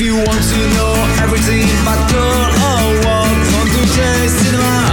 If you want to know everything but girl, oh, or what? Come to taste it,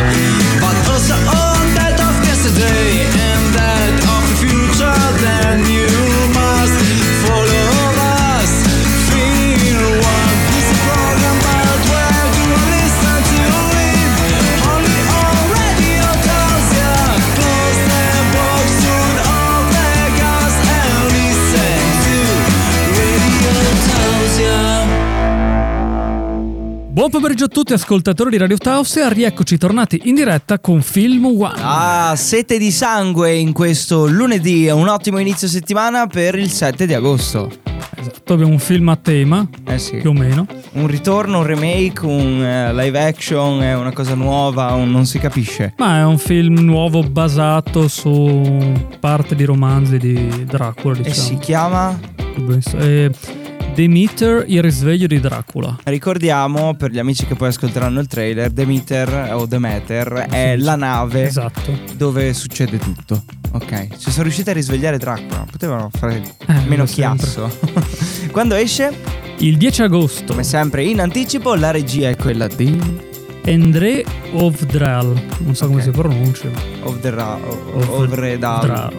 Buon pomeriggio a tutti ascoltatori di Radio Tausia, rieccoci tornati in diretta con Film One. Ah, sete di sangue in questo lunedì, un ottimo inizio settimana per il 7 di agosto. Esatto, abbiamo un film a tema, Eh sì. più o meno. Un ritorno, un remake, un eh, live action, è una cosa nuova, un- non si capisce. Ma è un film nuovo basato su parte di romanzi di Dracula, E diciamo. si chiama, Eh, Demeter, il risveglio di Dracula. ricordiamo per gli amici che poi ascolteranno il trailer, Demeter o Demeter è Sì, la nave Esatto. dove succede tutto. Ok, se sono riusciti a risvegliare Dracula, potevano fare Eh, meno chiasso. Quando esce? Il 10 agosto, Come sempre in anticipo, la regia è quella di André Ovdral, non so come Ok. si pronuncia. Of the Ra- Of- Ovredal.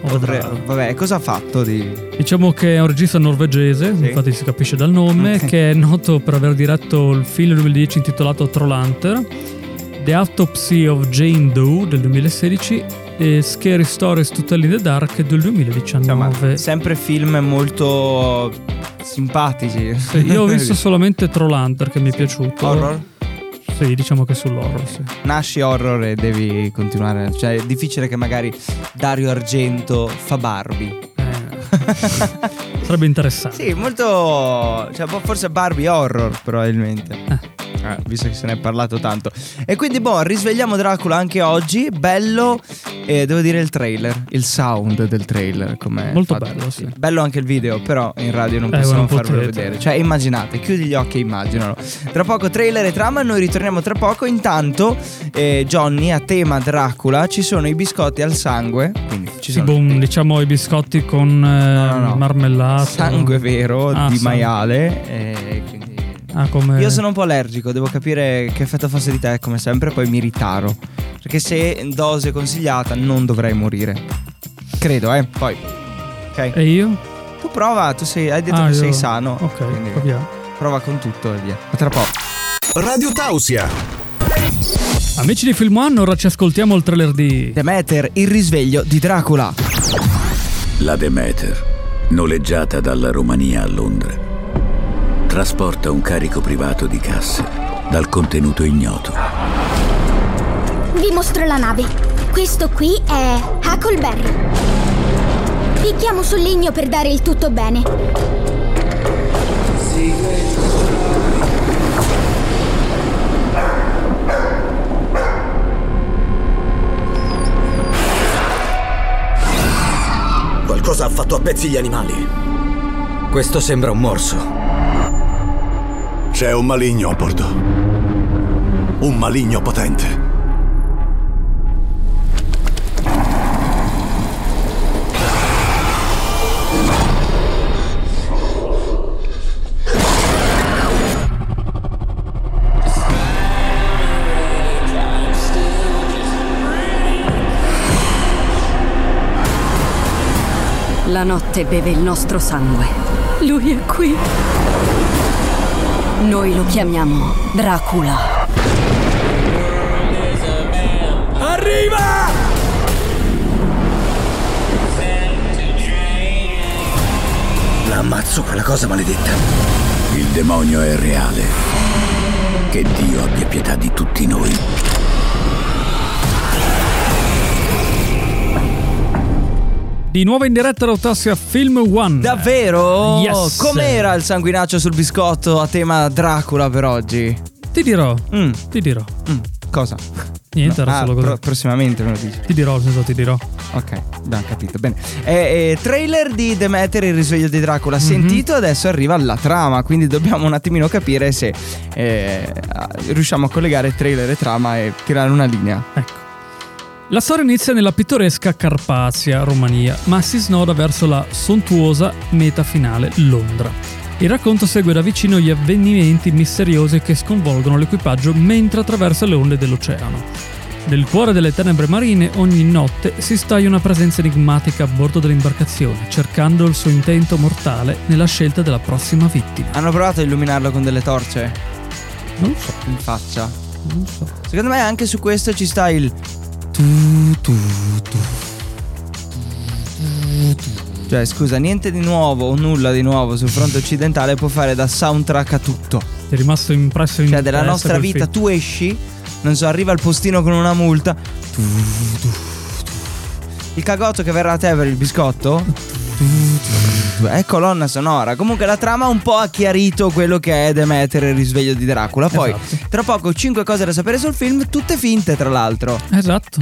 Vabbè, cosa ha fatto di. Diciamo che è un regista norvegese, Sì. infatti si capisce dal nome, Ok. che è noto per aver diretto il film del 2010 intitolato Trollhunter, The Autopsy of Jane Doe del 2016 e Scary Stories to Tell in the Dark del 2019. Insomma, sempre film molto simpatici. Sì, io ho visto solamente Trollhunter che mi è piaciuto. horror. Sì, diciamo che sull'horror, sì. Nasci horror e devi continuare. Cioè, è difficile che magari Dario Argento fa Barbie. Eh, sarebbe interessante. Sì, molto. Cioè, boh, forse Barbie horror, probabilmente. Eh. Eh, visto che se ne è parlato tanto. E quindi, boh, risvegliamo Dracula anche oggi. Bello, eh, devo dire il trailer, il sound del trailer. Com'è Molto fatto. bello, sì. Bello anche il video, però in radio non Eh, possiamo non farvelo potete. vedere. Cioè, immaginate, chiudi gli occhi e immaginalo. Tra poco trailer e trama, noi ritorniamo tra poco. Intanto, eh, Johnny, a tema Dracula, ci sono i biscotti al sangue. Quindi ci Sì, sono boh, i- diciamo i biscotti con eh, No, no, no. marmellata. sangue vero Ah, di sangue. maiale. E quindi... Ah, come... Io sono un po' allergico, devo capire che effetto fosse di te, come sempre, poi mi ritaro. Perché se in dose consigliata non dovrei morire. Credo, eh. Poi. Ok. E io? Tu prova, tu sei, hai detto Ah, che io- sei sano. Ok, quindi proviamo. prova con tutto e via. A tra poco. Radio Tausia. Amici di Film One, ora ci ascoltiamo il trailer di... Demeter, il risveglio di Dracula. La Demeter, noleggiata dalla Romania a Londra, trasporta un carico privato di casse dal contenuto ignoto. Vi mostro la nave. Questo qui è Huckleberry. Picchiamo sul legno per dare il tutto bene. Qualcosa ha fatto a pezzi gli animali. Questo sembra un morso. C'è un maligno a bordo. Un maligno potente. La notte beve il nostro sangue. Lui è qui. Noi lo chiamiamo Dracula. Arriva! La ammazzo quella cosa maledetta. Il demonio è reale. Che Dio abbia pietà di tutti noi. Di nuovo in diretta da Autossia Film One. Davvero? Yes. Com'era il sanguinaccio sul biscotto a tema Dracula per oggi? Ti dirò, Mm, ti dirò. mm, cosa? Niente, era Ah, solo così. pro- prossimamente me lo dici. Ti dirò, nel senso ti dirò. Ok, abbiamo capito. Bene. Eh, eh, trailer di Demeter, il risveglio di Dracula. Mhm. Sentito, adesso arriva la trama. Quindi dobbiamo un attimino capire se eh, riusciamo a collegare trailer e trama e tirare una linea. Ecco. La storia inizia nella pittoresca Carpazia, Romania, ma si snoda verso la sontuosa meta finale, Londra. Il racconto segue da vicino gli avvenimenti misteriosi che sconvolgono l'equipaggio mentre attraversa le onde dell'oceano. Nel cuore delle tenebre marine ogni notte si staglia una presenza enigmatica a bordo dell'imbarcazione, cercando il suo intento mortale nella scelta della prossima vittima. Hanno provato a illuminarlo con delle torce Non so, in faccia. non so. Secondo me anche su questo ci sta il. Cioè, scusa, niente di nuovo o nulla di nuovo sul fronte occidentale può fare da soundtrack a tutto. Ti è rimasto impresso in Cioè, della nostra vita film. tu esci, non so, arriva al postino con una multa. Il cagotto che verrà a te per il biscotto? È colonna sonora. Comunque la trama un po' ha chiarito quello che è Demeter e il risveglio di Dracula. Poi, Esatto. tra poco, 5 cose da sapere sul film, tutte finte, tra l'altro. Esatto.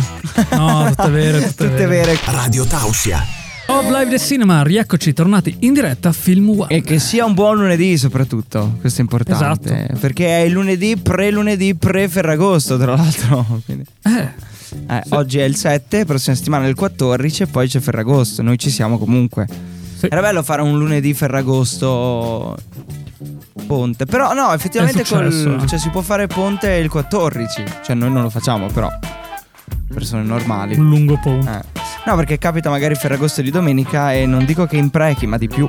No, tutte vere, tutte, Tutte vere. Radio Tausia. Of Live del Cinema, rieccoci tornati in diretta a Film One. E che sia un buon lunedì soprattutto, questo è importante. Esatto. Perché è il lunedì pre-lunedì pre-Ferragosto, tra l'altro. Quindi- Eh, Eh, oggi è il 7, prossima settimana è il 14 e poi c'è Ferragosto. Noi ci siamo comunque. sì. Era bello fare un lunedì Ferragosto ponte. Però no, effettivamente successo, col- eh. cioè, si può fare ponte il 14. Cioè noi non lo facciamo però. Persone normali. un lungo ponte. Eh. No, perché capita magari Ferragosto di domenica e non dico che imprechi, ma di più.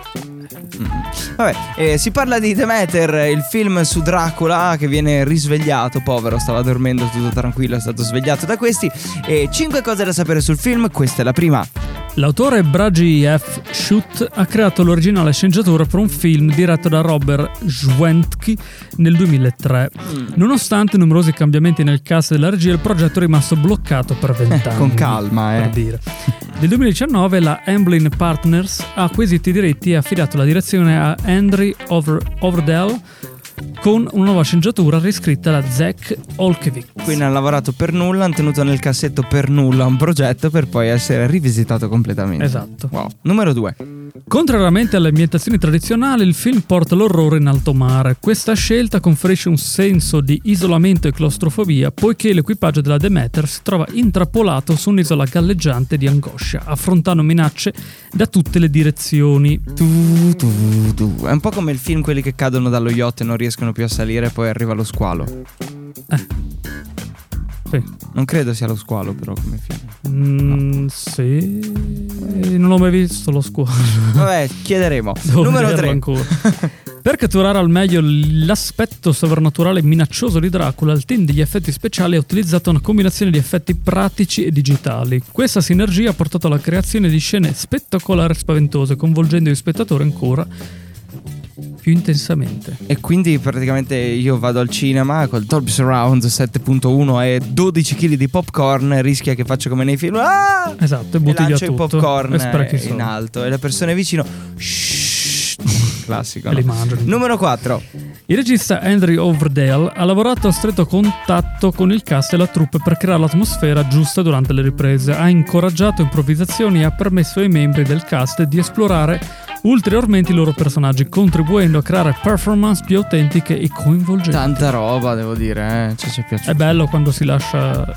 Vabbè, eh, si parla di Demeter, il film su Dracula che viene risvegliato, povero, stava dormendo tutto tranquillo, è stato svegliato da questi. E 5 cose da sapere sul film, questa è la prima. L'autore Bragi F. Schutt ha creato l'originale sceneggiatura per un film diretto da Robert Schwentke nel 2003. Mm. Nonostante numerosi cambiamenti nel cast della regia, il progetto è rimasto bloccato per vent'anni. con calma, eh. Per dire. Nel 2019 la Amblin Partners ha acquisito i diritti e ha affidato la direzione a Andrew Over- Overdell con una nuova sceneggiatura riscritta da Zach Olkevich. Quindi hanno lavorato per nulla, hanno tenuto nel cassetto per nulla un progetto per poi essere rivisitato completamente. Esatto. Wow. Numero 2. Contrariamente alle ambientazioni tradizionali, il film porta l'orrore in alto mare. Questa scelta conferisce un senso di isolamento e claustrofobia, poiché l'equipaggio della Demeter si trova intrappolato su un'isola galleggiante di angoscia, affrontando minacce da tutte le direzioni. Tu, tu, tu. È un po' come il film quelli che cadono dallo yacht e non riescono più a salire poi arriva lo squalo. Sì. Non credo sia lo squalo però come film. Mm, sì. Non l'ho mai visto lo squalo. Vabbè, chiederemo. Devo Numero vederlo 3. ancora. Per catturare al meglio l'aspetto sovrannaturale minaccioso di Dracula, il team degli effetti speciali ha utilizzato una combinazione di effetti pratici e digitali. Questa sinergia ha portato alla creazione di scene spettacolari e spaventose, coinvolgendo gli spettatori ancora più intensamente. E quindi praticamente io vado al cinema col Dolby Surround 7.1 e 12 kg di popcorn e rischia che faccio come nei film. Ah! Esatto, e E butti via lancio il tutto. popcorn e eh, soldi. in alto e le persone vicino. Shhh. Classico. E no? Numero 4. Il regista Andrew Overdale ha lavorato a stretto contatto con il cast e la troupe per creare l'atmosfera giusta durante le riprese. Ha incoraggiato improvvisazioni e ha permesso ai membri del cast di esplorare ulteriormente i loro personaggi, contribuendo a creare performance più autentiche e coinvolgenti. Tanta roba, devo dire, eh. Cioè, ci è È bello quando si lascia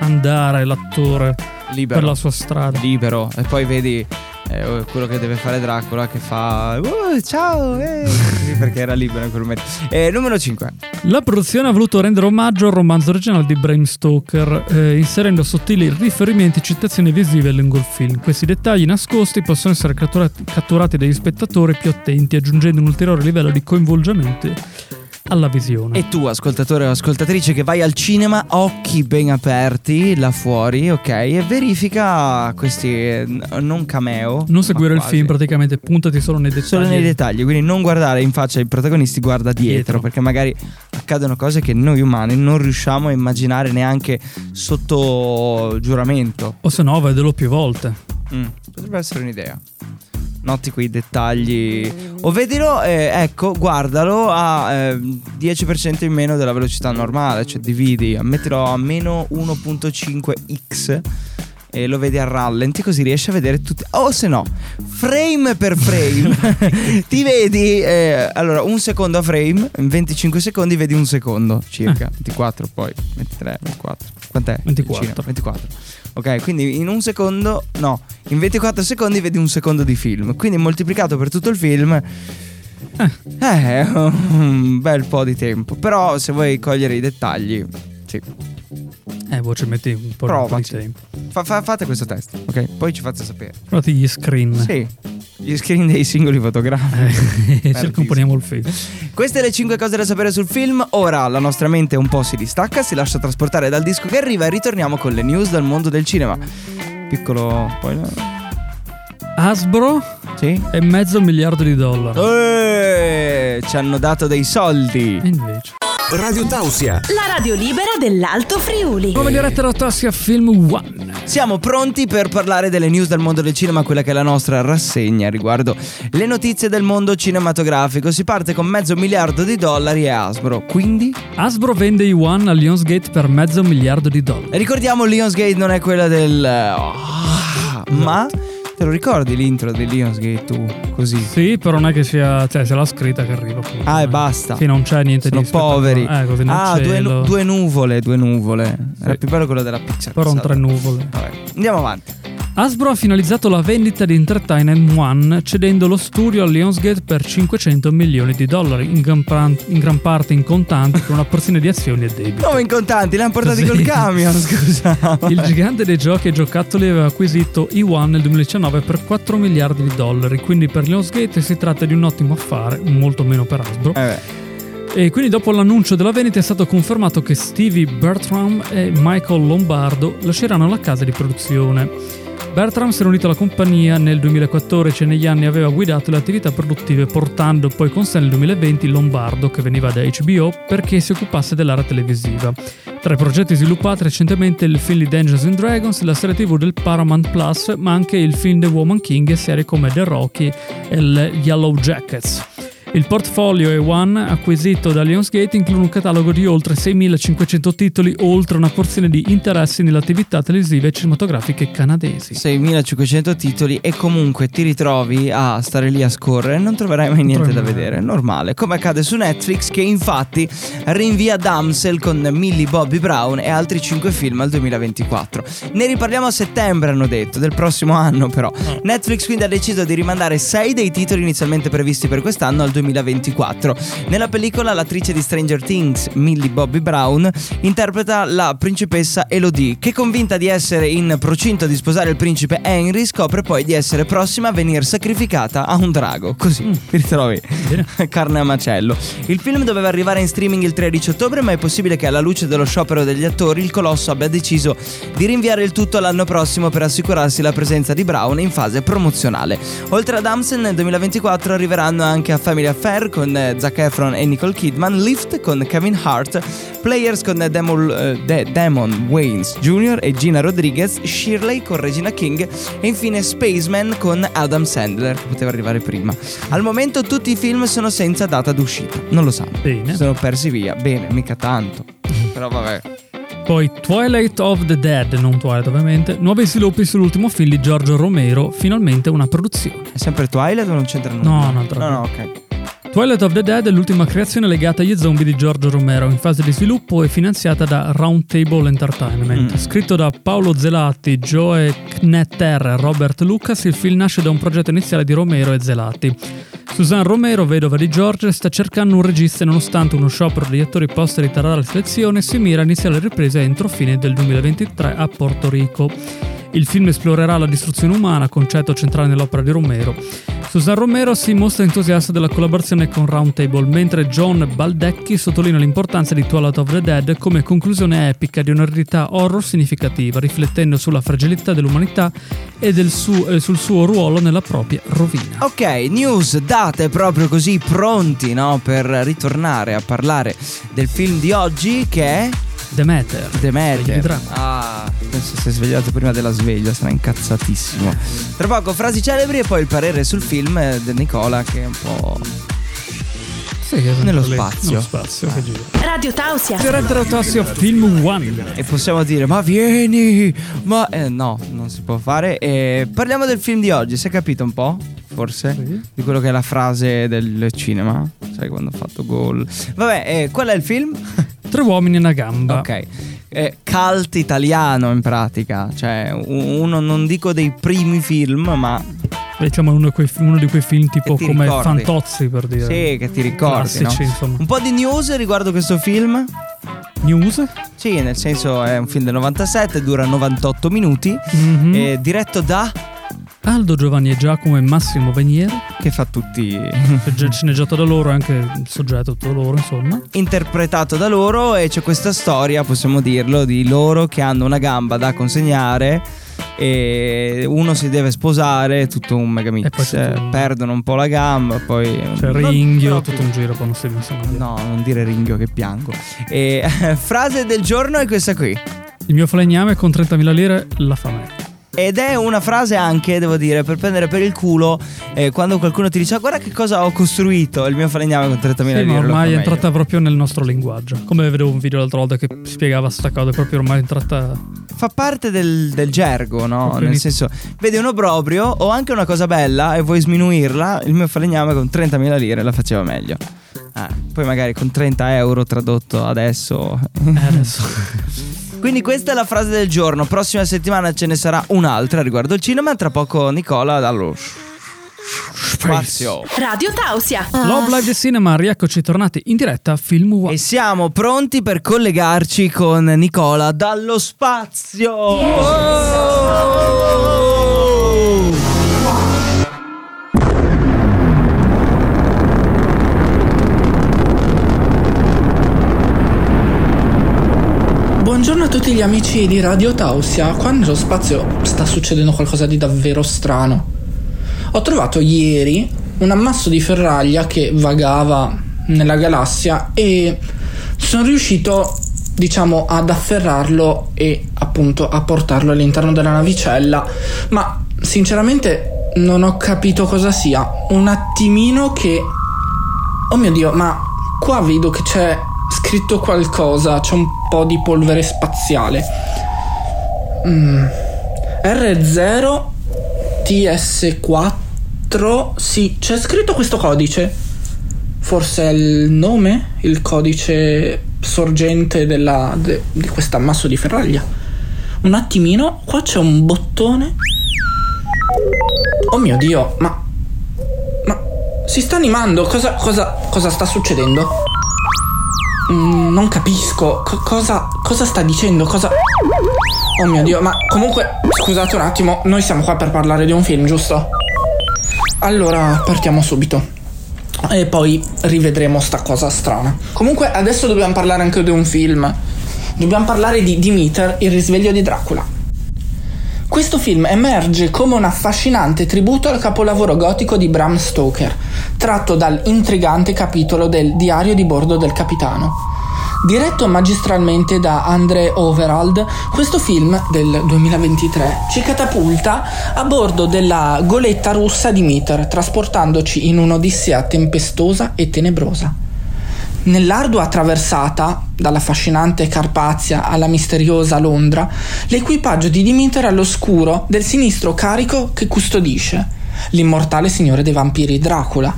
andare l'attore Libero. per la sua strada. libero e poi vedi eh, quello che deve fare Dracula che fa "Uh, ciao eh", perché era libero in quel momento. Eh, numero 5 La produzione ha voluto rendere omaggio al romanzo originale di Bram Stoker, eh, inserendo sottili riferimenti e citazioni visive lungo il film. Questi dettagli nascosti possono essere catturati, catturati dagli spettatori più attenti, aggiungendo un ulteriore livello di coinvolgimento alla visione. e tu ascoltatore o ascoltatrice che vai al cinema occhi ben aperti là fuori ok e verifica questi non cameo non seguire il quasi. film, praticamente puntati solo nei dettagli. Solo nei dettagli, quindi non guardare in faccia ai protagonisti, guarda dietro, Dietro. perché magari accadono cose che noi umani non riusciamo a immaginare neanche sotto giuramento. O se no, vedelo più volte. Mm, potrebbe essere un'idea. Noti quei dettagli. O vedilo, eh, ecco, guardalo a eh, 10% in meno della velocità normale. Cioè dividi, mettilo a meno 1.5x e lo vedi a rallenti così riesci a vedere tutti. O se no, frame per frame, ti vedi. eh, allora, un secondo a frame, in 25 secondi vedi un secondo circa. 24, poi 23, 24. Quant'è? 24. Vicino, 24. Ok, quindi in un secondo, no, in 24 secondi vedi un secondo di film. Quindi moltiplicato per tutto il film. Eh, un bel po' di tempo. Però se vuoi cogliere i dettagli, sì. Eh, voi ci metti un po', un po' di tempo. Fa- fa- fate questo test, ok? Poi ci fate sapere. Guardate gli screen. Sì. Gli screen dei singoli fotogrammi. Eh, ci componiamo il film. Queste le 5 cose da sapere sul film. Ora la nostra mente un po' si distacca, si lascia trasportare dal disco che arriva e ritorniamo con le news dal mondo del cinema. Piccolo spoiler. Hasbro Sì? è mezzo miliardo di dollari. Eh, ci hanno dato dei soldi. E invece. Radio Tausia. La radio libera dell'Alto Friuli. Come diretta Rotassi a Film One. Siamo pronti per parlare delle news dal mondo del cinema, quella che è la nostra rassegna riguardo le notizie del mondo cinematografico. Si parte con mezzo miliardo di dollari e Hasbro. Quindi? Hasbro vende i One a Lionsgate per mezzo miliardo di dollari. Ricordiamo, Lionsgate non è quella del... ah, ma... Te lo ricordi l'intro di Lionsgate tu? Così. Sì, però non è che sia. Cioè, se l'ha scritta che arriva. poi. Ah, e basta. Sì, non c'è niente Sono di spettacolare. poveri. Eh, così ah, due, nu- due nuvole, due nuvole. Era Sì. più bello quello della Pixar. Però un tre nuvole. Vabbè, andiamo avanti. Hasbro ha finalizzato la vendita di Entertainment One cedendo lo studio a Lionsgate per 500 milioni di dollari, in gran, pan- in gran parte in contanti con una porzione di azioni e debiti. Come in contanti, li hanno portati Sì. col camion, scusa. Il gigante dei giochi e giocattoli aveva acquisito i One nel 2019 per 4 miliardi di dollari, quindi per Lionsgate si tratta di un ottimo affare, molto meno per Hasbro. Eh. E quindi dopo l'annuncio della vendita è stato confermato che Stevie Bertram e Michael Lombardo lasceranno la casa di produzione. Bertram si è unito alla compagnia nel 2014 e negli anni aveva guidato le attività produttive portando poi con sé nel 2020 Lombardo che veniva da HBO perché si occupasse dell'area televisiva. Tra i progetti sviluppati recentemente il film di Dungeons and Dragons, la serie tv del Paramount Plus, ma anche il film The Woman King e serie come The Rocky e il Yellow Jackets. Il portfolio E1 acquisito da Lionsgate include un catalogo di oltre 6.500 titoli, oltre una porzione di interessi nelle attività televisive e cinematografiche canadesi. 6500 titoli e comunque ti ritrovi a stare lì a scorrere e non troverai mai niente da vedere, normale, come accade su Netflix che infatti rinvia Damsel con Millie Bobby Brown e altri 5 film al 2024. Ne riparliamo a settembre hanno detto, del prossimo anno però. Netflix quindi ha deciso di rimandare 6 dei titoli inizialmente previsti per quest'anno al 2024. Nella pellicola l'attrice di Stranger Things, Millie Bobby Brown, interpreta la principessa Elodie, che convinta di essere in procinto di sposare il principe Henry, scopre poi di essere prossima a venire sacrificata a un drago. Così ti ritrovi carne a macello. Il film doveva arrivare in streaming il 13 ottobre, ma è possibile che alla luce dello sciopero degli attori il colosso abbia deciso di rinviare il tutto all'anno prossimo per assicurarsi la presenza di Brown in fase promozionale. Oltre ad Amsen nel 2024 arriveranno anche a Family Affair con eh, Zac Efron e Nicole Kidman, Lift con Kevin Hart, Players con eh, Demol- eh, De- Damon Waynes Jr. e Gina Rodriguez, Shirley con Regina King e infine Spaceman con Adam Sandler, che poteva arrivare prima. Al momento tutti i film sono senza data d'uscita, non lo sanno. Bene. Sono persi via, bene, mica tanto. Però vabbè. Poi Twilight of the Dead, non Twilight ovviamente, nuovi sviluppi sull'ultimo film di Giorgio Romero, finalmente una produzione. È sempre Twilight o non c'entra nulla? No, altro. No, no, ok. Twilight of the Dead è l'ultima creazione legata agli zombie di Giorgio Romero, in fase di sviluppo e finanziata da Roundtable Entertainment. Mm. Scritto da Paolo Zelati, Joe Knetter e Robert Lucas, il film nasce da un progetto iniziale di Romero e Zelati. Susan Romero, vedova di George, sta cercando un regista e nonostante uno sciopero degli attori possa ritardare la selezione, si mira a iniziare le riprese entro fine del 2023 a Porto Rico. Il film esplorerà la distruzione umana, concetto centrale nell'opera di Romero. Susan Romero si mostra entusiasta della collaborazione con Roundtable, mentre John Baldecchi sottolinea l'importanza di Twilight of the Dead come conclusione epica di un'eredità horror significativa, riflettendo sulla fragilità dell'umanità e del suo- e sul suo ruolo nella propria rovina. Ok, news date proprio così pronti, no? Per ritornare a parlare del film di oggi che è Demeter. The Svegli penso si è svegliato prima della sveglia, sarà incazzatissimo. Tra poco frasi celebri e poi il parere sul film eh, di Nicola che è un po'... Sì, Nello spazio. Nello spazio che gira. Radio Tausia. Rotasio Film One. E possiamo dire, ma vieni! Ma eh, no, non si può fare. E parliamo del film di oggi, si è capito un po'? Forse? Sì. Di quello che è la frase del cinema? Sai quando ho fatto gol? Vabbè, eh, qual è il film? Tre uomini e una gamba. Ok. Eh, cult italiano in pratica, cioè uno non dico dei primi film, ma Diciamo uno, di quei- uno di quei film tipo ti come ricordi. Fantozzi per dire. Sì, che ti ricordi, Classici, no? Un po' di news riguardo questo film? News? Sì, nel senso è un film del 97, dura 98 minuti, Mhm. è diretto da... Aldo, Giovanni e Giacomo e Massimo Venier. che fa tutti... Sceneggiato da loro, anche il soggetto tutto loro, insomma. interpretato da loro e c'è questa storia, possiamo dirlo, di loro che hanno una gamba da consegnare e uno si deve sposare, tutto un mega E poi mix, c'è eh, tutto- perdono un po' la gamba, poi... C'è non Ringhio, proprio- tutto un giro, poi non si insomma. No, non dire ringhio che piango. E, frase del giorno è questa qui. Il mio falegname con 30.000 lire la fa me. Ed è una frase anche, devo dire, per prendere per il culo eh, quando qualcuno ti dice "Ah, guarda che cosa ho costruito, il mio falegname con 30.000 Sì, lire. ormai è meglio." entrata proprio nel nostro linguaggio. Come vedevo un video l'altra volta che spiegava sta cosa, è proprio ormai entrata. fa parte del, del gergo, no? Proprio Nel in- senso, vedi un obbrobrio o anche una cosa bella e vuoi sminuirla, il mio falegname con 30.000 lire la faceva meglio. Ah, poi magari con 30 euro tradotto adesso. Eh, adesso. Quindi questa è la frase del giorno. Prossima settimana ce ne sarà un'altra riguardo il cinema. Tra poco Nicola dallo spazio. Radio Tausia. Love Live Cinema, rieccoci tornati in diretta a Film One. E siamo pronti per collegarci con Nicola dallo spazio. Oh! Buongiorno a tutti gli amici di Radio Tausia. Qua nello spazio sta succedendo qualcosa di davvero strano. Ho trovato ieri un ammasso di ferraglia che vagava nella galassia e sono riuscito, diciamo, ad afferrarlo e appunto a portarlo all'interno della navicella, ma sinceramente non ho capito cosa sia. Un attimino che Oh mio dio, ma qua vedo che c'è scritto qualcosa, c'è un po' di polvere spaziale. Mm. R0 TS4, sì, c'è scritto questo codice. Forse è il nome, il codice sorgente della, de- di questo ammasso di ferraglia. Un attimino, qua c'è un bottone. Oh mio dio, ma ma si sta animando? Cosa, cosa, cosa sta succedendo? Mm, non capisco. Co- cosa, cosa sta dicendo? Cosa. Oh mio dio, ma comunque, scusate un attimo, noi siamo qua per parlare di un film, giusto? Allora, partiamo subito. E poi rivedremo sta cosa strana. Comunque, adesso dobbiamo parlare anche di un film. Dobbiamo parlare di Demeter, il risveglio di Dracula. Questo film emerge come un affascinante tributo al capolavoro gotico di Bram Stoker, tratto dal intrigante capitolo del Diario di bordo del capitano. Diretto magistralmente da André Overald, questo film del 2023 ci catapulta a bordo della goletta russa di Mitter, trasportandoci in un'odissea tempestosa e tenebrosa. Nell'ardua traversata, dall'affascinante Carpazia alla misteriosa Londra, l'equipaggio di Dimiter è all'oscuro del sinistro carico che custodisce l'immortale signore dei vampiri Dracula.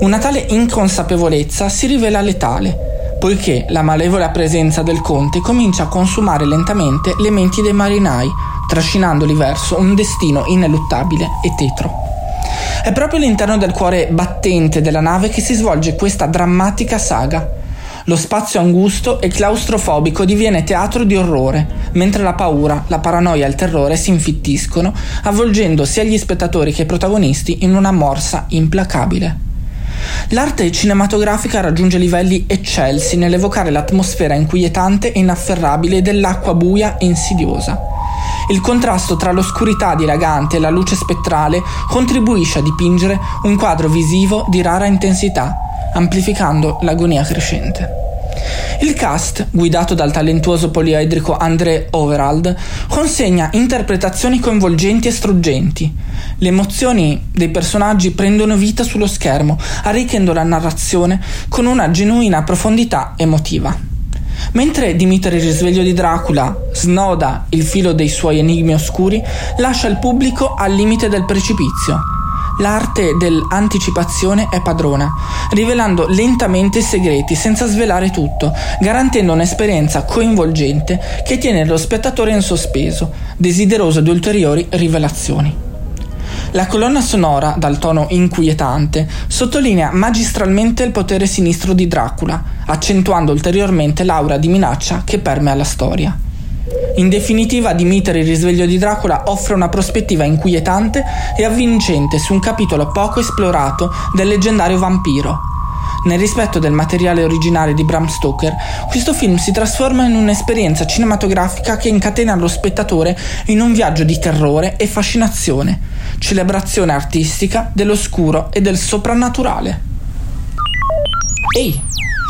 Una tale inconsapevolezza si rivela letale, poiché la malevola presenza del conte comincia a consumare lentamente le menti dei marinai, trascinandoli verso un destino ineluttabile e tetro. È proprio all'interno del cuore battente della nave che si svolge questa drammatica saga. Lo spazio angusto e claustrofobico diviene teatro di orrore, mentre la paura, la paranoia e il terrore si infittiscono, avvolgendo sia gli spettatori che i protagonisti in una morsa implacabile. L'arte cinematografica raggiunge livelli eccelsi nell'evocare l'atmosfera inquietante e inafferrabile dell'acqua buia e insidiosa. Il contrasto tra l'oscurità dilagante e la luce spettrale contribuisce a dipingere un quadro visivo di rara intensità, amplificando l'agonia crescente. Il cast, guidato dal talentuoso poliedrico André Overald, consegna interpretazioni coinvolgenti e struggenti. Le emozioni dei personaggi prendono vita sullo schermo, arricchendo la narrazione con una genuina profondità emotiva. Mentre Dimitri il risveglio di Dracula snoda il filo dei suoi enigmi oscuri, lascia il pubblico al limite del precipizio. L'arte dell'anticipazione è padrona, rivelando lentamente i segreti senza svelare tutto, garantendo un'esperienza coinvolgente che tiene lo spettatore in sospeso, desideroso di ulteriori rivelazioni. La colonna sonora, dal tono inquietante, sottolinea magistralmente il potere sinistro di Dracula, accentuando ulteriormente l'aura di minaccia che permea la storia. In definitiva, Dimitri il risveglio di Dracula offre una prospettiva inquietante e avvincente su un capitolo poco esplorato del leggendario vampiro. Nel rispetto del materiale originale di Bram Stoker, questo film si trasforma in un'esperienza cinematografica che incatena lo spettatore in un viaggio di terrore e fascinazione, celebrazione artistica dell'oscuro e del soprannaturale. Ehi,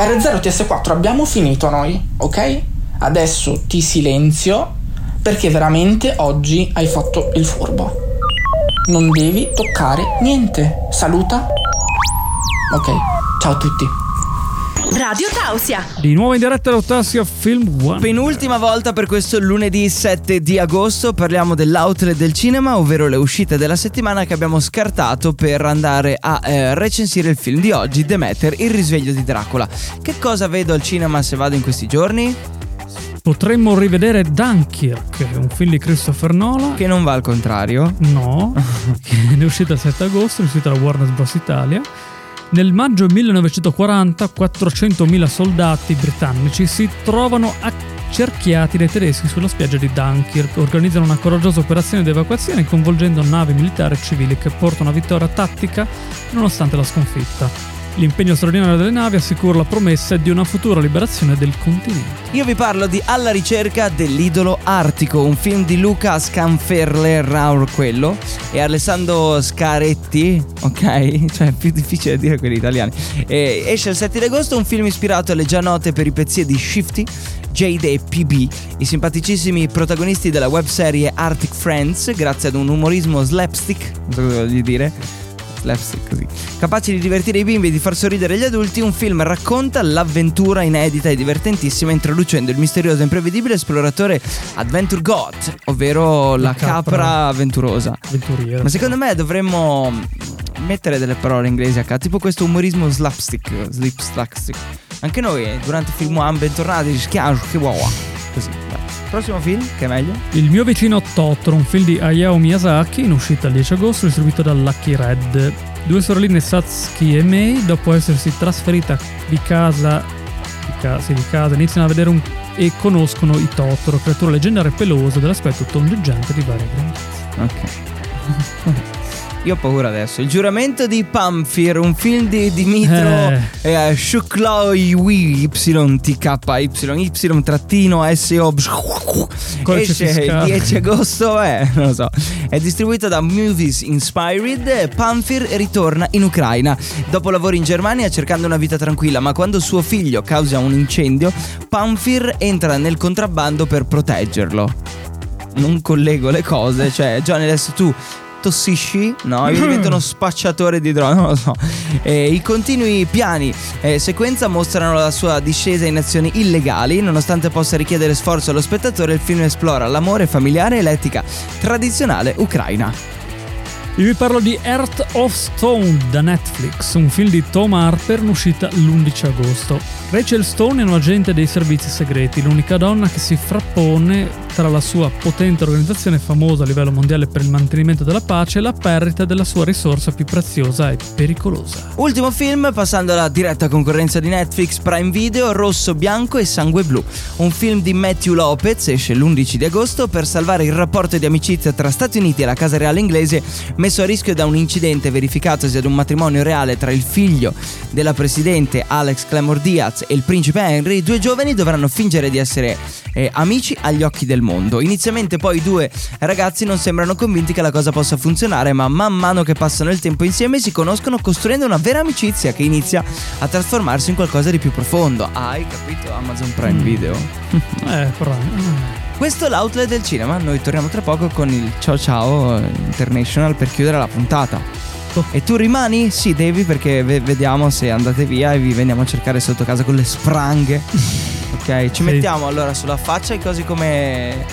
R0TS4 abbiamo finito noi, ok? Adesso ti silenzio perché veramente oggi hai fatto il furbo. Non devi toccare niente. Saluta. Ok, ciao a tutti. Radio Tausia. Di nuovo in diretta da Otassia Film One. Penultima volta per questo lunedì 7 di agosto parliamo dell'outlet del cinema, ovvero le uscite della settimana che abbiamo scartato per andare a eh, recensire il film di oggi, Demeter, il risveglio di Dracula. Che cosa vedo al cinema se vado in questi giorni? Potremmo rivedere Dunkirk, un film di Christopher Nolan. Che non va al contrario. No, che è uscita il 7 agosto, è uscita da Warner Bros. Italia. Nel maggio 1940 400.000 soldati britannici si trovano accerchiati dai tedeschi sulla spiaggia di Dunkirk. Organizzano una coraggiosa operazione di evacuazione coinvolgendo navi militari e civili che portano a vittoria tattica nonostante la sconfitta. L'impegno straordinario delle navi assicura la promessa di una futura liberazione del continente. Io vi parlo di Alla ricerca dell'idolo artico, un film di Luca Scanferler, Raur quello, e Alessandro Scaretti, ok? Cioè è più difficile dire quelli italiani. E esce il 7 di agosto, un film ispirato alle già note peripezie di Shifty, Jade e PB, i simpaticissimi protagonisti della webserie Arctic Friends, grazie ad un umorismo slapstick, non so cosa voglio dire slapstick così. Capaci di divertire i bimbi e di far sorridere gli adulti, un film racconta l'avventura inedita e divertentissima introducendo il misterioso e imprevedibile esploratore Adventure God, ovvero la, capra, capra avventurosa. Avventuriera. Ma secondo me dovremmo mettere delle parole inglesi a caso, tipo questo umorismo slapstick, slip slapstick. Anche noi eh, durante il film One bentornati ci che uova. Così. dai. Prossimo film, che è meglio? Il mio vicino Totoro, un film di Hayao Miyazaki, in uscita il 10 agosto, distribuito da Lucky Red. Due sorelline Satsuki e Mei, dopo essersi trasferita di casa, di, ca- sì, di casa iniziano a vedere un, e conoscono i Totoro, creature leggendarie e pelose dell'aspetto tondeggiante di varie grandezze. Ok. Io ho paura adesso. Il giuramento di Pamphir, un film di Dimitro Eh. eh. Shukloi YTKY Y trattino SO Codice Esce il fiscale. 10 agosto, eh, non lo so. È distribuito da Movies Inspired. Pamphir ritorna in Ucraina dopo lavori in Germania cercando una vita tranquilla, ma quando suo figlio causa un incendio, Pamphir entra nel contrabbando per proteggerlo. Non collego le cose, cioè Johnny adesso tu tossisci? No, io divento uno spacciatore di drone, non lo so. Eh, I continui piani e sequenza mostrano la sua discesa in azioni illegali, nonostante possa richiedere sforzo allo spettatore, il film esplora l'amore familiare e l'etica tradizionale ucraina. Io vi parlo di Earth of Stone da Netflix, un film di Tom Harper in uscita l'11 agosto. Rachel Stone è un agente dei servizi segreti, l'unica donna che si frappone tra la sua potente organizzazione famosa a livello mondiale per il mantenimento della pace e la perdita della sua risorsa più preziosa e pericolosa. Ultimo film, passando alla diretta concorrenza di Netflix Prime Video, Rosso, Bianco e Sangue Blu. Un film di Matthew Lopez, esce l'11 di agosto per salvare il rapporto di amicizia tra Stati Uniti e la Casa Reale inglese, messo a rischio da un incidente verificatosi ad un matrimonio reale tra il figlio della presidente Alex Clemore Diaz e il principe Henry. I due giovani dovranno fingere di essere eh, amici agli occhi del mondo. Inizialmente poi i due ragazzi non sembrano convinti che la cosa possa funzionare, ma man mano che passano il tempo insieme si conoscono costruendo una vera amicizia che inizia a trasformarsi in qualcosa di più profondo. Hai capito? Amazon Prime Video. Eh, però... eh. Questo è l'outlet del cinema. Noi torniamo tra poco con il Ciao Ciao International per chiudere la puntata. E tu rimani? Sì, devi perché ve- vediamo se andate via e vi veniamo a cercare sotto casa con le spranghe. Ok, ci Sì. mettiamo allora sulla faccia i cosi come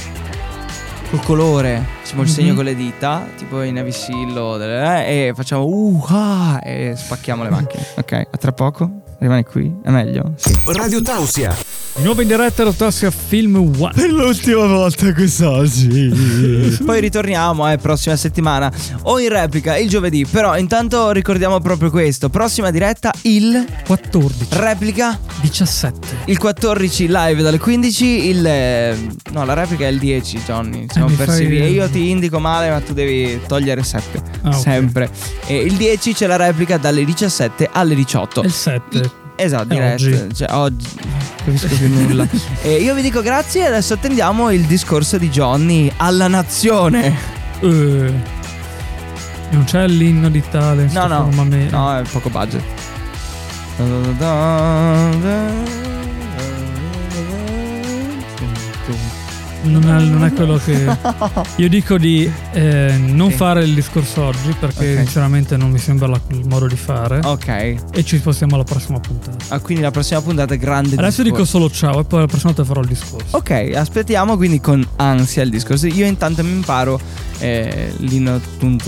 col colore, facciamo il Mhm. segno con le dita, tipo in avisillo, eh, e facciamo uh ah, e spacchiamo le macchine. Ok, a tra poco. Rimani qui, è meglio? Sì. Radio Tausia. Nuovo in diretta da Tassia Film One. Per l'ultima volta quest'oggi. Poi ritorniamo, eh, prossima settimana. O in replica il giovedì. Però intanto ricordiamo proprio questo. Prossima diretta il 14. Replica 17. il 14 live dalle 15. Il. eh, No, la replica è il 10, Johnny. Siamo mi persi via. Io ti indico male, ma tu devi togliere 7. Ah. Sempre. E il 10 c'è la replica dalle 17 alle 18. È il 7. Esatto, diretta. oggi. Cioè, oggi. Capisco più nulla. e io vi dico grazie e adesso attendiamo il discorso di Johnny alla nazione. Eh, non c'è l'inno d'Italia. in No, no. No, è poco budget. Non è, non è quello che. Io dico di eh, non fare il discorso oggi perché Ok. sinceramente non mi sembra la- il modo di fare. Ok. E ci spostiamo alla prossima puntata. Ah, quindi la prossima puntata è grande Adesso dico discorso. solo ciao e poi la prossima volta farò il discorso. Ok, aspettiamo quindi con ansia il discorso. Io intanto mi imparo eh, Eh. dun.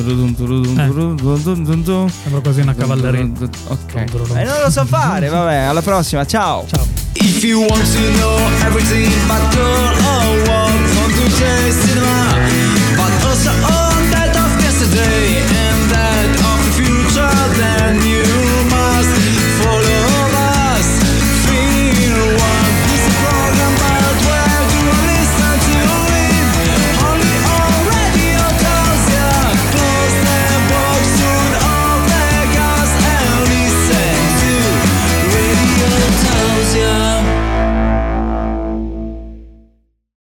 Sembra quasi una cavalleria. Ok. E non lo so fare, vabbè, alla prossima, ciao. Ciao. If you want to know everything about girl or what on today's cinema, but also all that of yesterday and that of the future, then